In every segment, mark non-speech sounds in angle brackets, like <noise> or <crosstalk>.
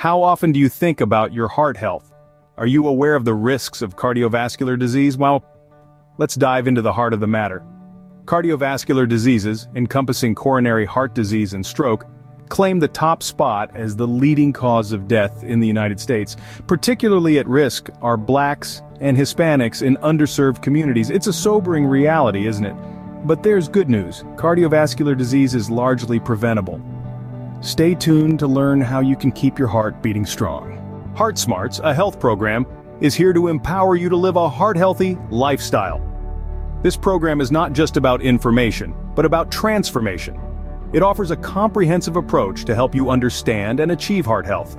How often do you think about your heart health? Are you aware of the risks of cardiovascular disease? Well, let's dive into the heart of the matter. Cardiovascular diseases, encompassing coronary heart disease and stroke, claim the top spot as the leading cause of death in the United States. Particularly at risk are blacks and Hispanics in underserved communities. It's a sobering reality, isn't it? But there's good news. Cardiovascular disease is largely preventable. Stay tuned to learn how you can keep your heart beating strong. Heart Smarts, a health program, is here to empower you to live a heart-healthy lifestyle. This program is not just about information, but about transformation. It offers a comprehensive approach to help you understand and achieve heart health.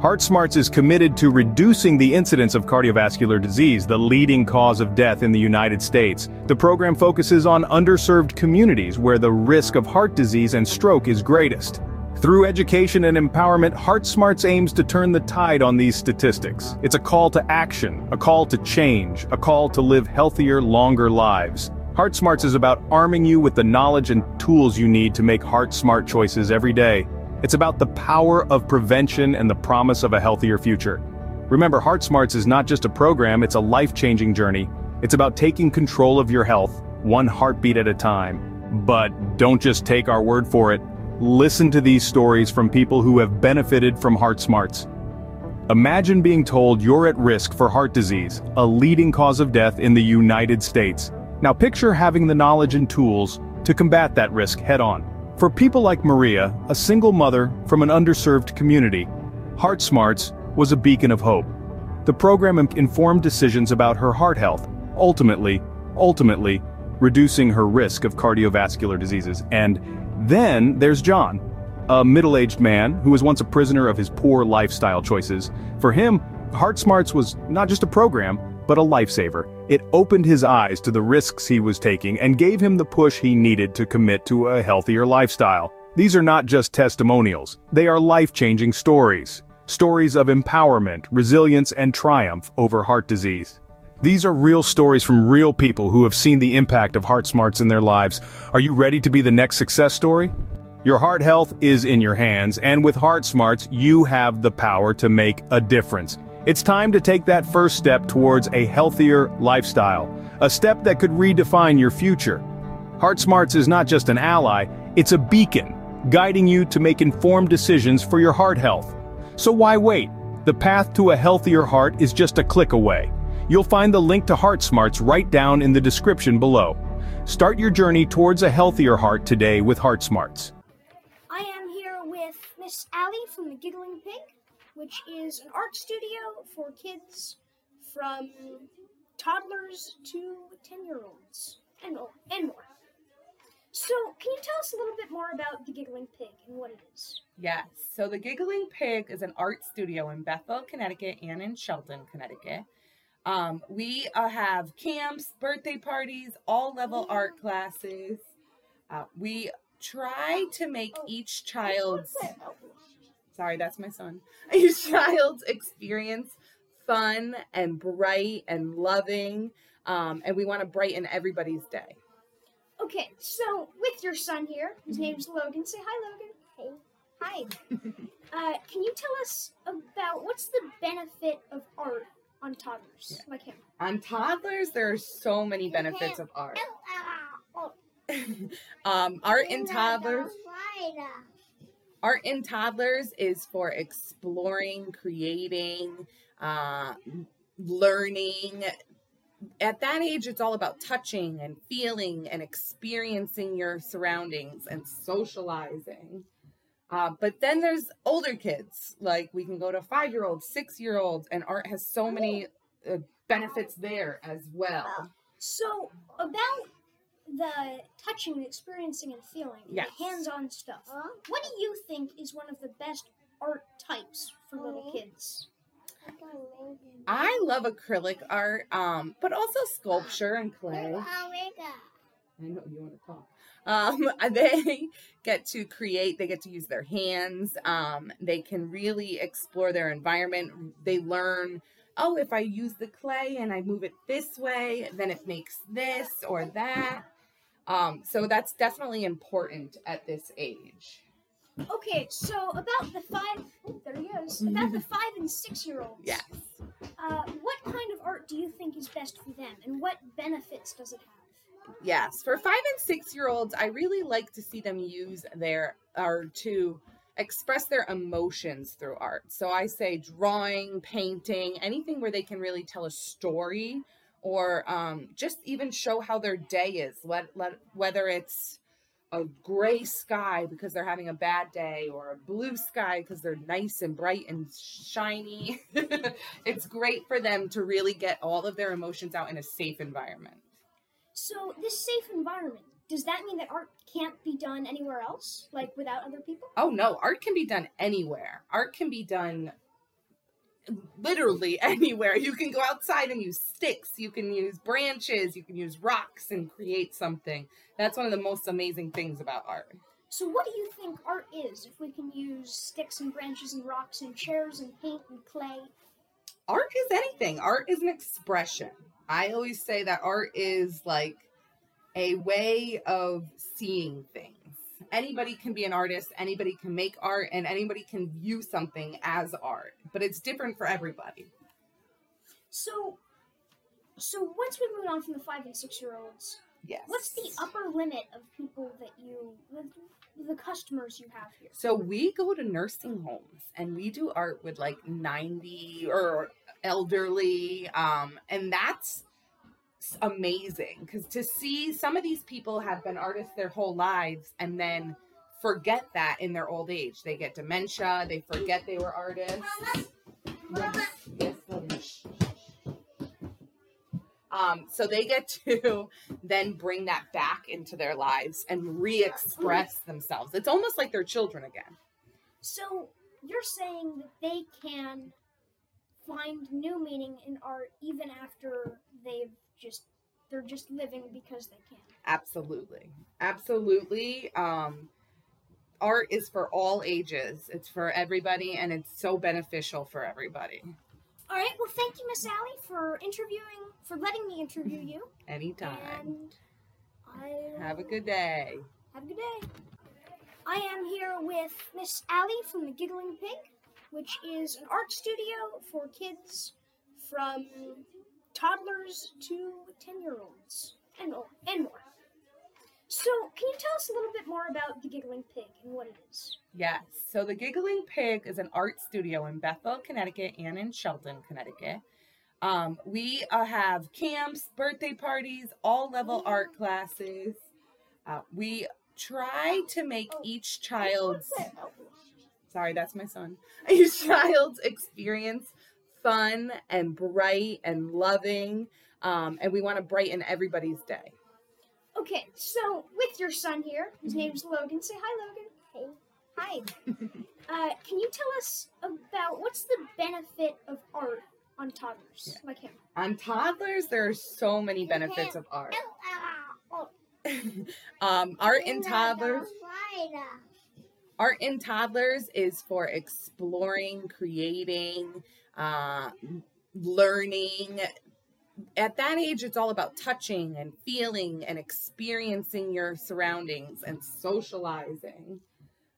Heart Smarts is committed to reducing the incidence of cardiovascular disease, the leading cause of death in the United States. The program focuses on underserved communities where the risk of heart disease and stroke is greatest. Through education and empowerment, HeartSmarts aims to turn the tide on these statistics. It's a call to action, a call to change, a call to live healthier, longer lives. HeartSmarts is about arming you with the knowledge and tools you need to make heart-smart choices every day. It's about the power of prevention and the promise of a healthier future. Remember, HeartSmarts is not just a program, it's a life-changing journey. It's about taking control of your health, one heartbeat at a time. But don't just take our word for it. Listen to these stories from people who have benefited from Heart Smarts. Imagine being told you're at risk for heart disease, a leading cause of death in the United States. Now picture having the knowledge and tools to combat that risk head-on. For people like Maria, a single mother from an underserved community, Heart Smarts was a beacon of hope. The program informed decisions about her heart health, ultimately, ultimately, reducing her risk of cardiovascular diseases and then there's John, a middle-aged man who was once a prisoner of his poor lifestyle choices. For him, Heart Smarts was not just a program, but a lifesaver. It opened his eyes to the risks he was taking and gave him the push he needed to commit to a healthier lifestyle. These are not just testimonials, they are life-changing stories. Stories of empowerment, resilience, and triumph over heart disease. These are real stories from real people who have seen the impact of Heart Smarts in their lives. Are you ready to be the next success story? Your heart health is in your hands, and with Heart Smarts, you have the power to make a difference. It's time to take that first step towards a healthier lifestyle, a step that could redefine your future. Heart Smarts is not just an ally, it's a beacon, guiding you to make informed decisions for your heart health. So why wait? The path to a healthier heart is just a click away. You'll find the link to Heart Smarts right down in the description below. Start your journey towards a healthier heart today with Heart Smarts. I am here with Miss Allie from the Giggling Pig, which is an art studio for kids from toddlers to 10 year olds and more, and more. So, can you tell us a little bit more about the Giggling Pig and what it is? Yes. So, the Giggling Pig is an art studio in Bethel, Connecticut, and in Shelton, Connecticut. Um, we uh, have camps, birthday parties, all level art classes. Uh, we try to make each child's sorry, that's my son. <laughs> Each child's experience fun and bright and loving, um, and we want to brighten everybody's day. Okay, so with your son here, his name's Logan. Say hi, Logan. Hey. Hi. <laughs> uh, can you tell us about what's the benefit of art on toddlers yeah. like him. On toddlers, there are so many benefits of art. <laughs> um, art in toddlers. Art in toddlers is for exploring, creating, uh, learning. At that age, it's all about touching and feeling and experiencing your surroundings and socializing. Uh, but then there's older kids, like we can go to five year olds, six year olds, and art has so many uh, benefits there as well. So, about the touching, experiencing, and feeling, yes. the hands on stuff, what do you think is one of the best art types for little kids? I love acrylic art, um, but also sculpture and clay. I know you want to talk. Um, <laughs> they get to create, they get to use their hands. Um, they can really explore their environment. They learn, oh, if I use the clay and I move it this way, then it makes this or that. Um, so that's definitely important at this age. Okay, so about the five, oh, there he is. About the five and six year olds. Yes. Uh, what kind of art do you think is best for them, and what benefits does it have? Yes. For five and six year olds, I really like to see them use their or to express their emotions through art. So I say drawing, painting, anything where they can really tell a story or um, just even show how their day is. Let, let, whether it's a gray sky because they're having a bad day or a blue sky because they're nice and bright and shiny. <laughs> it's great for them to really get all of their emotions out in a safe environment. So, this safe environment, does that mean that art can't be done anywhere else, like without other people? Oh no, art can be done anywhere. Art can be done literally <laughs> anywhere. You can go outside and use sticks, you can use branches, you can use rocks and create something. That's one of the most amazing things about art. So, what do you think art is if we can use sticks and branches and rocks and chairs and paint and clay? Art is anything, art is an expression. I always say that art is like a way of seeing things. Anybody can be an artist, anybody can make art, and anybody can view something as art, but it's different for everybody. So, so once we move on from the five and six year olds, Yes. what's the upper limit of people that you, the, the customers you have here? So we go to nursing homes and we do art with like 90 or elderly um and that's amazing cuz to see some of these people have been artists their whole lives and then forget that in their old age. They get dementia, they forget they were artists. Um, so they get to <laughs> then bring that back into their lives and re-express themselves. It's almost like they're children again. So, you're saying that they can find new meaning in art even after they've just, they're just living because they can. Absolutely. Absolutely. Um, art is for all ages. It's for everybody and it's so beneficial for everybody. All right. Well, thank you, Miss Allie, for interviewing, for letting me interview you. Anytime. And I Have a good day. have a good day. I am here with Miss Allie from the Giggling Pig, which is an art studio for kids from toddlers to ten year olds and more, and more. So, can you tell us a little bit more about the Giggling Pig and what it is? Yes. So the Giggling Pig is an art studio in Bethel, Connecticut, and in Shelton, Connecticut. Um, we uh, have camps, birthday parties, all level art classes. Uh, we try to make each child's sorry, that's my son. <laughs> Each child's experience fun and bright and loving, um, and we want to brighten everybody's day. Okay, so with your son here, his name's Logan. Say hi, Logan. Hey. Hi. <laughs> uh, can you tell us about what's the benefit of art on toddlers Yeah. like him? On toddlers, there are so many benefits of art. <laughs> um, art in toddlers. Art in toddlers is for exploring, creating, uh, learning. At that age, it's all about touching and feeling and experiencing your surroundings and socializing.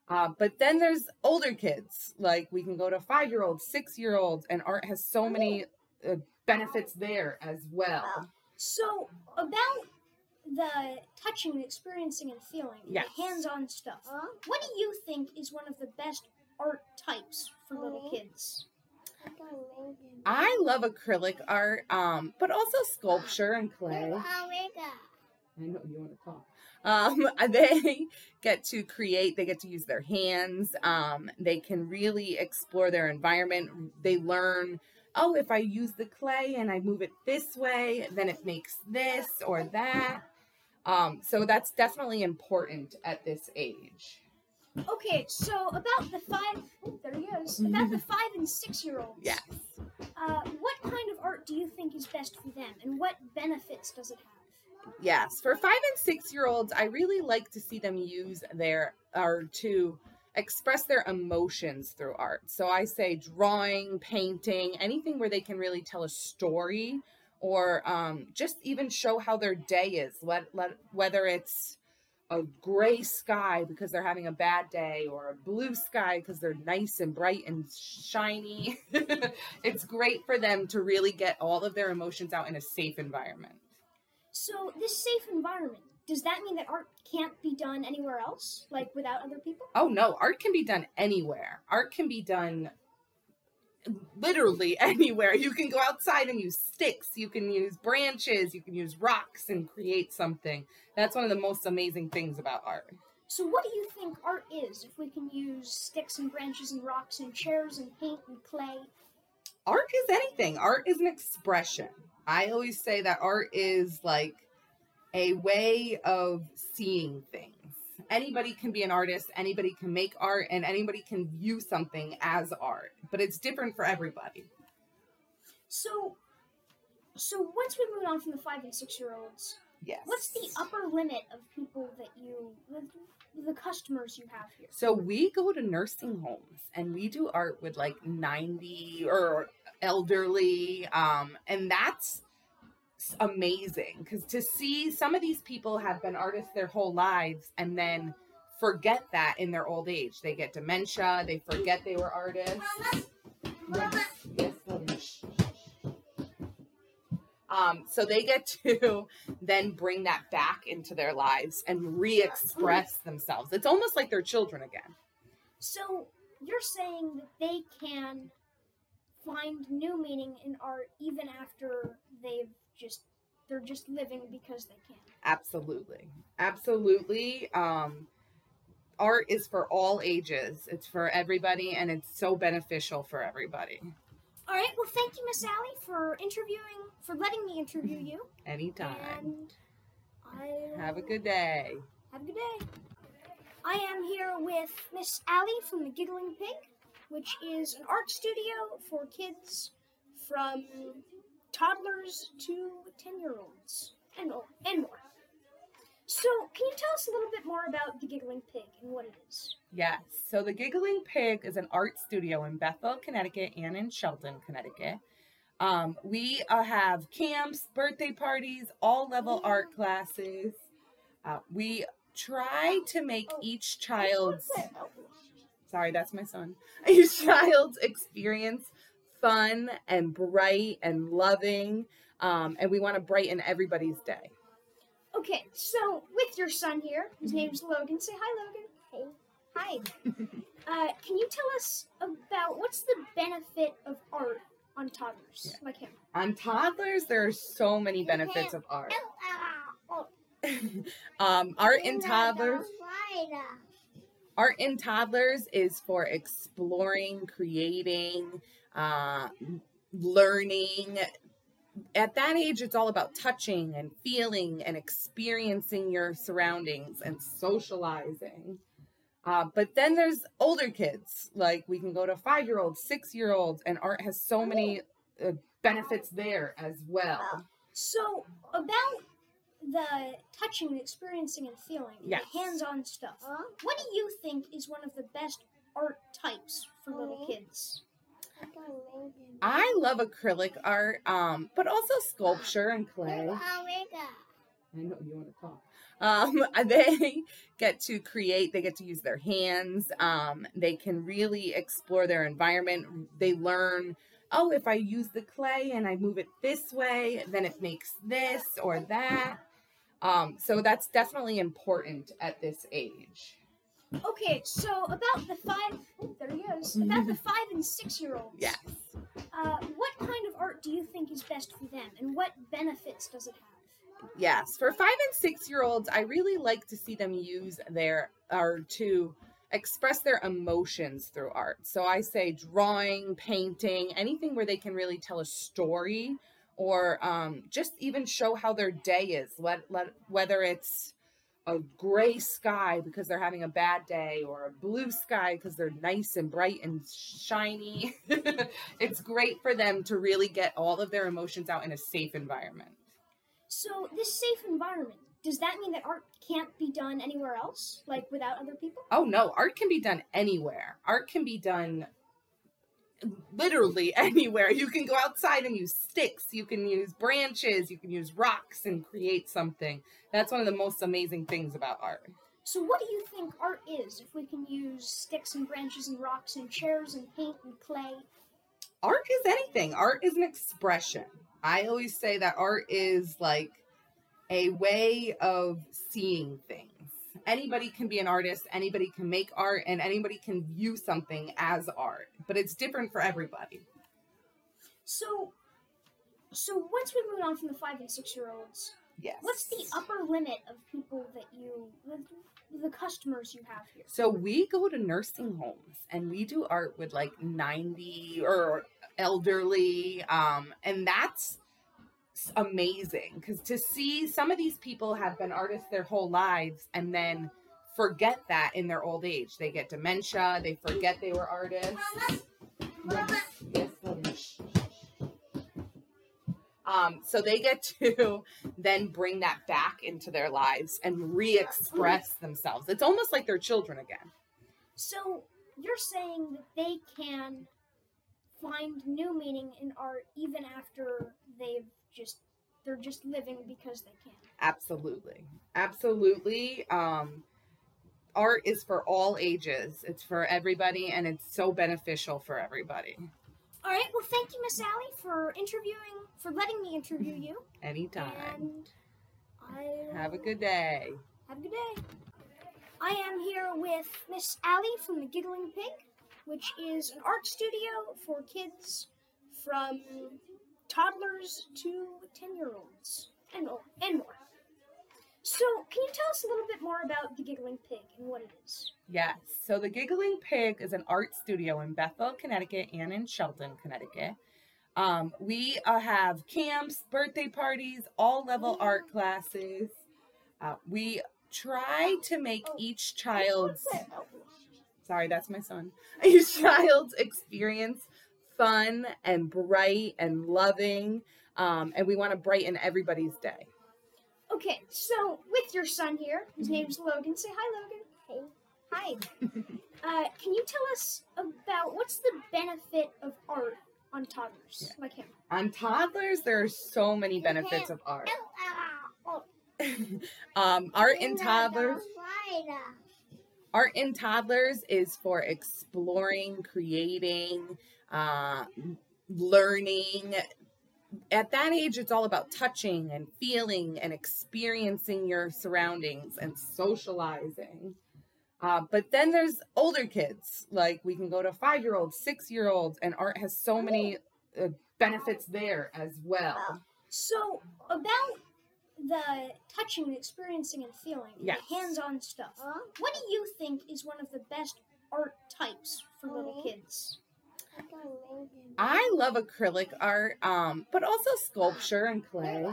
Uh, but then there's older kids, like we can go to five year olds, six year olds, and art has so many uh, benefits there as well. So about the touching, the experiencing, and feeling, Yes. the hands-on stuff. What do you think is one of the best art types for little kids? I love acrylic art, um, but also sculpture and clay. I know you want to talk. Um, <laughs> they get to create, they get to use their hands. Um, they can really explore their environment. They learn, oh, if I use the clay and I move it this way, then it makes this or that. Um, so that's definitely important at this age. Okay, so about the five, oh, there he is. About the five and six-year-olds. Yes. Uh, what kind of art do you think is best for them, and what benefits does it have? Yes, for five and six year olds, I really like to see them use their or to express their emotions through art. So I say drawing, painting, anything where they can really tell a story or um, just even show how their day is. Let, let, whether it's a gray sky because they're having a bad day or a blue sky because they're nice and bright and shiny. <laughs> it's great for them to really get all of their emotions out in a safe environment. So, this safe environment, does that mean that art can't be done anywhere else, like without other people? Oh no, art can be done anywhere. Art can be done literally <laughs> anywhere. You can go outside and use sticks, you can use branches, you can use rocks and create something. That's one of the most amazing things about art. So, what do you think art is if we can use sticks and branches and rocks and chairs and paint and clay? Art is anything, art is an expression. I always say that art is like a way of seeing things. Anybody can be an artist, anybody can make art, and anybody can view something as art, but it's different for everybody. So, so once we move on from the five and six year olds, Yes. what's the upper limit of people that you, the, the customers you have here? So we go to nursing homes and we do art with like 90 or elderly um and that's amazing because to see some of these people have been artists their whole lives and then forget that in their old age they get dementia they forget they were artists yes, yes Logan, shh, shh, shh. um so they get <laughs> to then bring that back into their lives and re-express themselves it's almost like they're children again So, you're saying that they can find new meaning in art even after they've just, they're just living because they can. Absolutely. Absolutely. Um art is for all ages. It's for everybody and it's so beneficial for everybody. All right. Well, thank you, Miss Allie, for interviewing, for letting me interview you. Anytime. I Have a good day. Have a good day. I am here with Miss Allie from the Giggling Pig, which is an art studio for kids from toddlers to ten year olds and more, and more. So, can you tell us a little bit more about the Giggling Pig and what it is? Yes. So the Giggling Pig is an art studio in Bethel, Connecticut, and in Shelton, Connecticut. Um, we uh, have camps, birthday parties, all level art classes. Uh, we try to make each child's sorry, that's my son. <laughs> Each child's experience fun and bright and loving, um, and we want to brighten everybody's day. Okay, so with your son here, his name's Logan. Say hi, Logan. Hey. Hi. <laughs> uh, can you tell us about what's the benefit of art on toddlers Yeah. like him? On toddlers, there are so many benefits of art. <laughs> um, art in toddlers. Art in toddlers is for exploring, creating, uh, learning. At that age, it's all about touching and feeling and experiencing your surroundings and socializing. Uh, but then there's older kids, like we can go to five year olds, six year olds, and art has so many uh, benefits there as well. So about the touching, experiencing, and feeling, Yes. the hands-on stuff. What do you think is one of the best art types for little kids? I love acrylic art, um, but also sculpture and clay. I know you want to talk. Um, <laughs> they get to create, they get to use their hands. Um, they can really explore their environment. They learn, oh, if I use the clay and I move it this way, then it makes this or that. Um, so that's definitely important at this age. Okay, so about the five, there he is. About the five and six-year-olds. Yes. Uh, what kind of art do you think is best for them, and what benefits does it have? Yes, for five and six year olds, I really like to see them use their or to express their emotions through art. So I say drawing, painting, anything where they can really tell a story or um, just even show how their day is. Let, let whether it's a gray sky because they're having a bad day or a blue sky because they're nice and bright and shiny. <laughs> it's great for them to really get all of their emotions out in a safe environment. So this safe environment, does that mean that art can't be done anywhere else, like without other people? Oh no, art can be done anywhere. Art can be done literally <laughs> anywhere. You can go outside and use sticks, you can use branches, you can use rocks and create something. That's one of the most amazing things about art. So, what do you think art is if we can use sticks and branches and rocks and chairs and paint and clay? Art is anything, art is an expression. I always say that art is like a way of seeing things. Anybody can be an artist, anybody can make art, and anybody can view something as art, but it's different for everybody. So, so once we move on from the five and six year olds, Yes. what's the upper limit of people that you, the, the customers you have here? So we go to nursing homes and we do art with like 90 or elderly um and that's amazing because to see some of these people have been artists their whole lives and then forget that in their old age. They get dementia they forget they were artists. Yes, yes, um, so they get to <laughs> then bring that back into their lives and re-express themselves. It's almost like they're children again. So, you're saying that they can find new meaning in art even after they've just, they're just living because they can. Absolutely. Absolutely. Um, art is for all ages, it's for everybody, and it's so beneficial for everybody. All right. Well, thank you, Miss Allie, for interviewing, for letting me interview you. Anytime. And I Have a good day. Have a good day. I am here with Miss Allie from the Giggling Pig, which is an art studio for kids from toddlers to ten year olds and more, and more. So, can you tell us a little bit more about the Giggling Pig and what it is? Yes. So the Giggling Pig is an art studio in Bethel, Connecticut, and in Shelton, Connecticut. Um, we uh, have camps, birthday parties, all level art classes. Uh, we try to make each child's sorry, that's my son. <laughs> Each child's experience fun and bright and loving, um, and we want to brighten everybody's day. Okay, so with your son here, his name's Logan. Say hi, Logan. Hey. Hi. <laughs> uh, can you tell us about what's the benefit of art on toddlers like him? On toddlers, there are so many benefits of art. <laughs> um, art in toddlers. Art in toddlers is for exploring, creating, uh, learning. At that age, it's all about touching and feeling and experiencing your surroundings and socializing. Uh, but then there's older kids, like we can go to five year olds, six year olds, and art has so many uh, benefits there as well. So about the touching, the experiencing, and feeling, Yes. the hands-on stuff. What do you think is one of the best art types for little kids? I love acrylic art, um, but also sculpture and clay.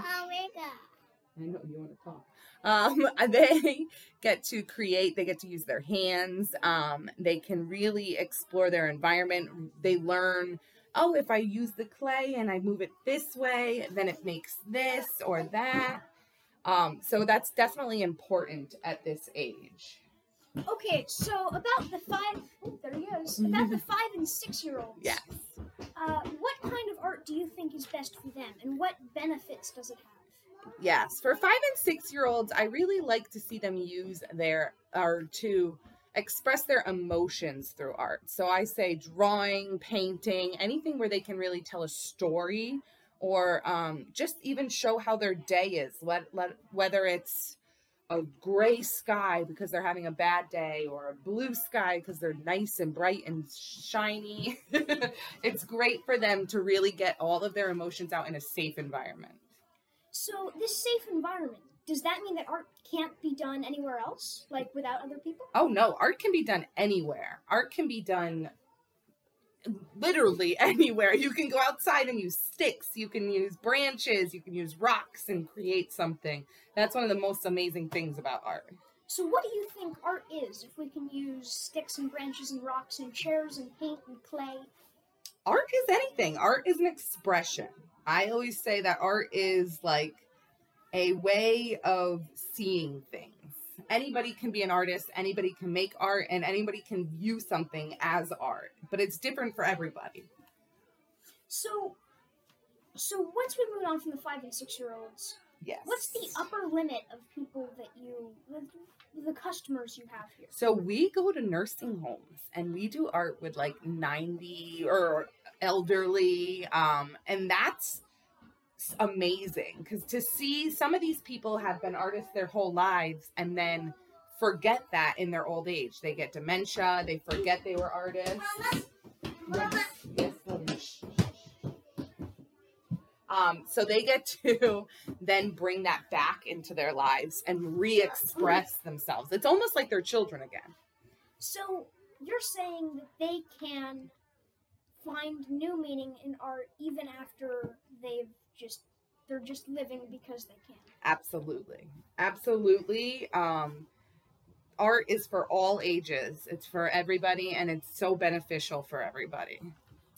I know you want to talk. Um, <laughs> they get to create, they get to use their hands. Um, they can really explore their environment. They learn, oh, if I use the clay and I move it this way, then it makes this or that. Um, so that's definitely important at this age. Okay, so about the five, oh, there he is. About the five and six-year-olds. Yes. Uh, what kind of art do you think is best for them, and what benefits does it have? Yes, for five and six year olds, I really like to see them use their or to express their emotions through art. So I say drawing, painting, anything where they can really tell a story or um, just even show how their day is. Let, let, whether it's a gray sky because they're having a bad day or a blue sky because they're nice and bright and shiny. <laughs> it's great for them to really get all of their emotions out in a safe environment. So, this safe environment, does that mean that art can't be done anywhere else, like without other people? Oh no, art can be done anywhere. Art can be done literally <laughs> anywhere. You can go outside and use sticks, you can use branches, you can use rocks and create something. That's one of the most amazing things about art. So, what do you think art is if we can use sticks and branches and rocks and chairs and paint and clay? Art is anything. Art is an expression. I always say that art is like a way of seeing things. Anybody can be an artist, anybody can make art, and anybody can view something as art, but it's different for everybody. So, so once we move on from the five and six year olds, Yes. what's the upper limit of people that you, the, the customers you have here? So we go to nursing homes and we do art with like 90 or elderly um and that's amazing cuz to see some of these people have been artists their whole lives and then forget that in their old age. They get dementia, they forget they were artists. Um, so they get to <laughs> then bring that back into their lives and re-express themselves. It's almost like they're children again. So you're saying that they can find new meaning in art even after they've just they're just living because they can. Absolutely. Absolutely. Um art is for all ages. It's for everybody and it's so beneficial for everybody.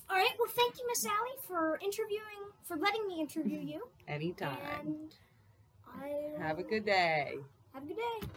All right. Well, thank you, Miss Allie, for interviewing, for letting me interview you. Anytime. And I Have a good day. have a good day.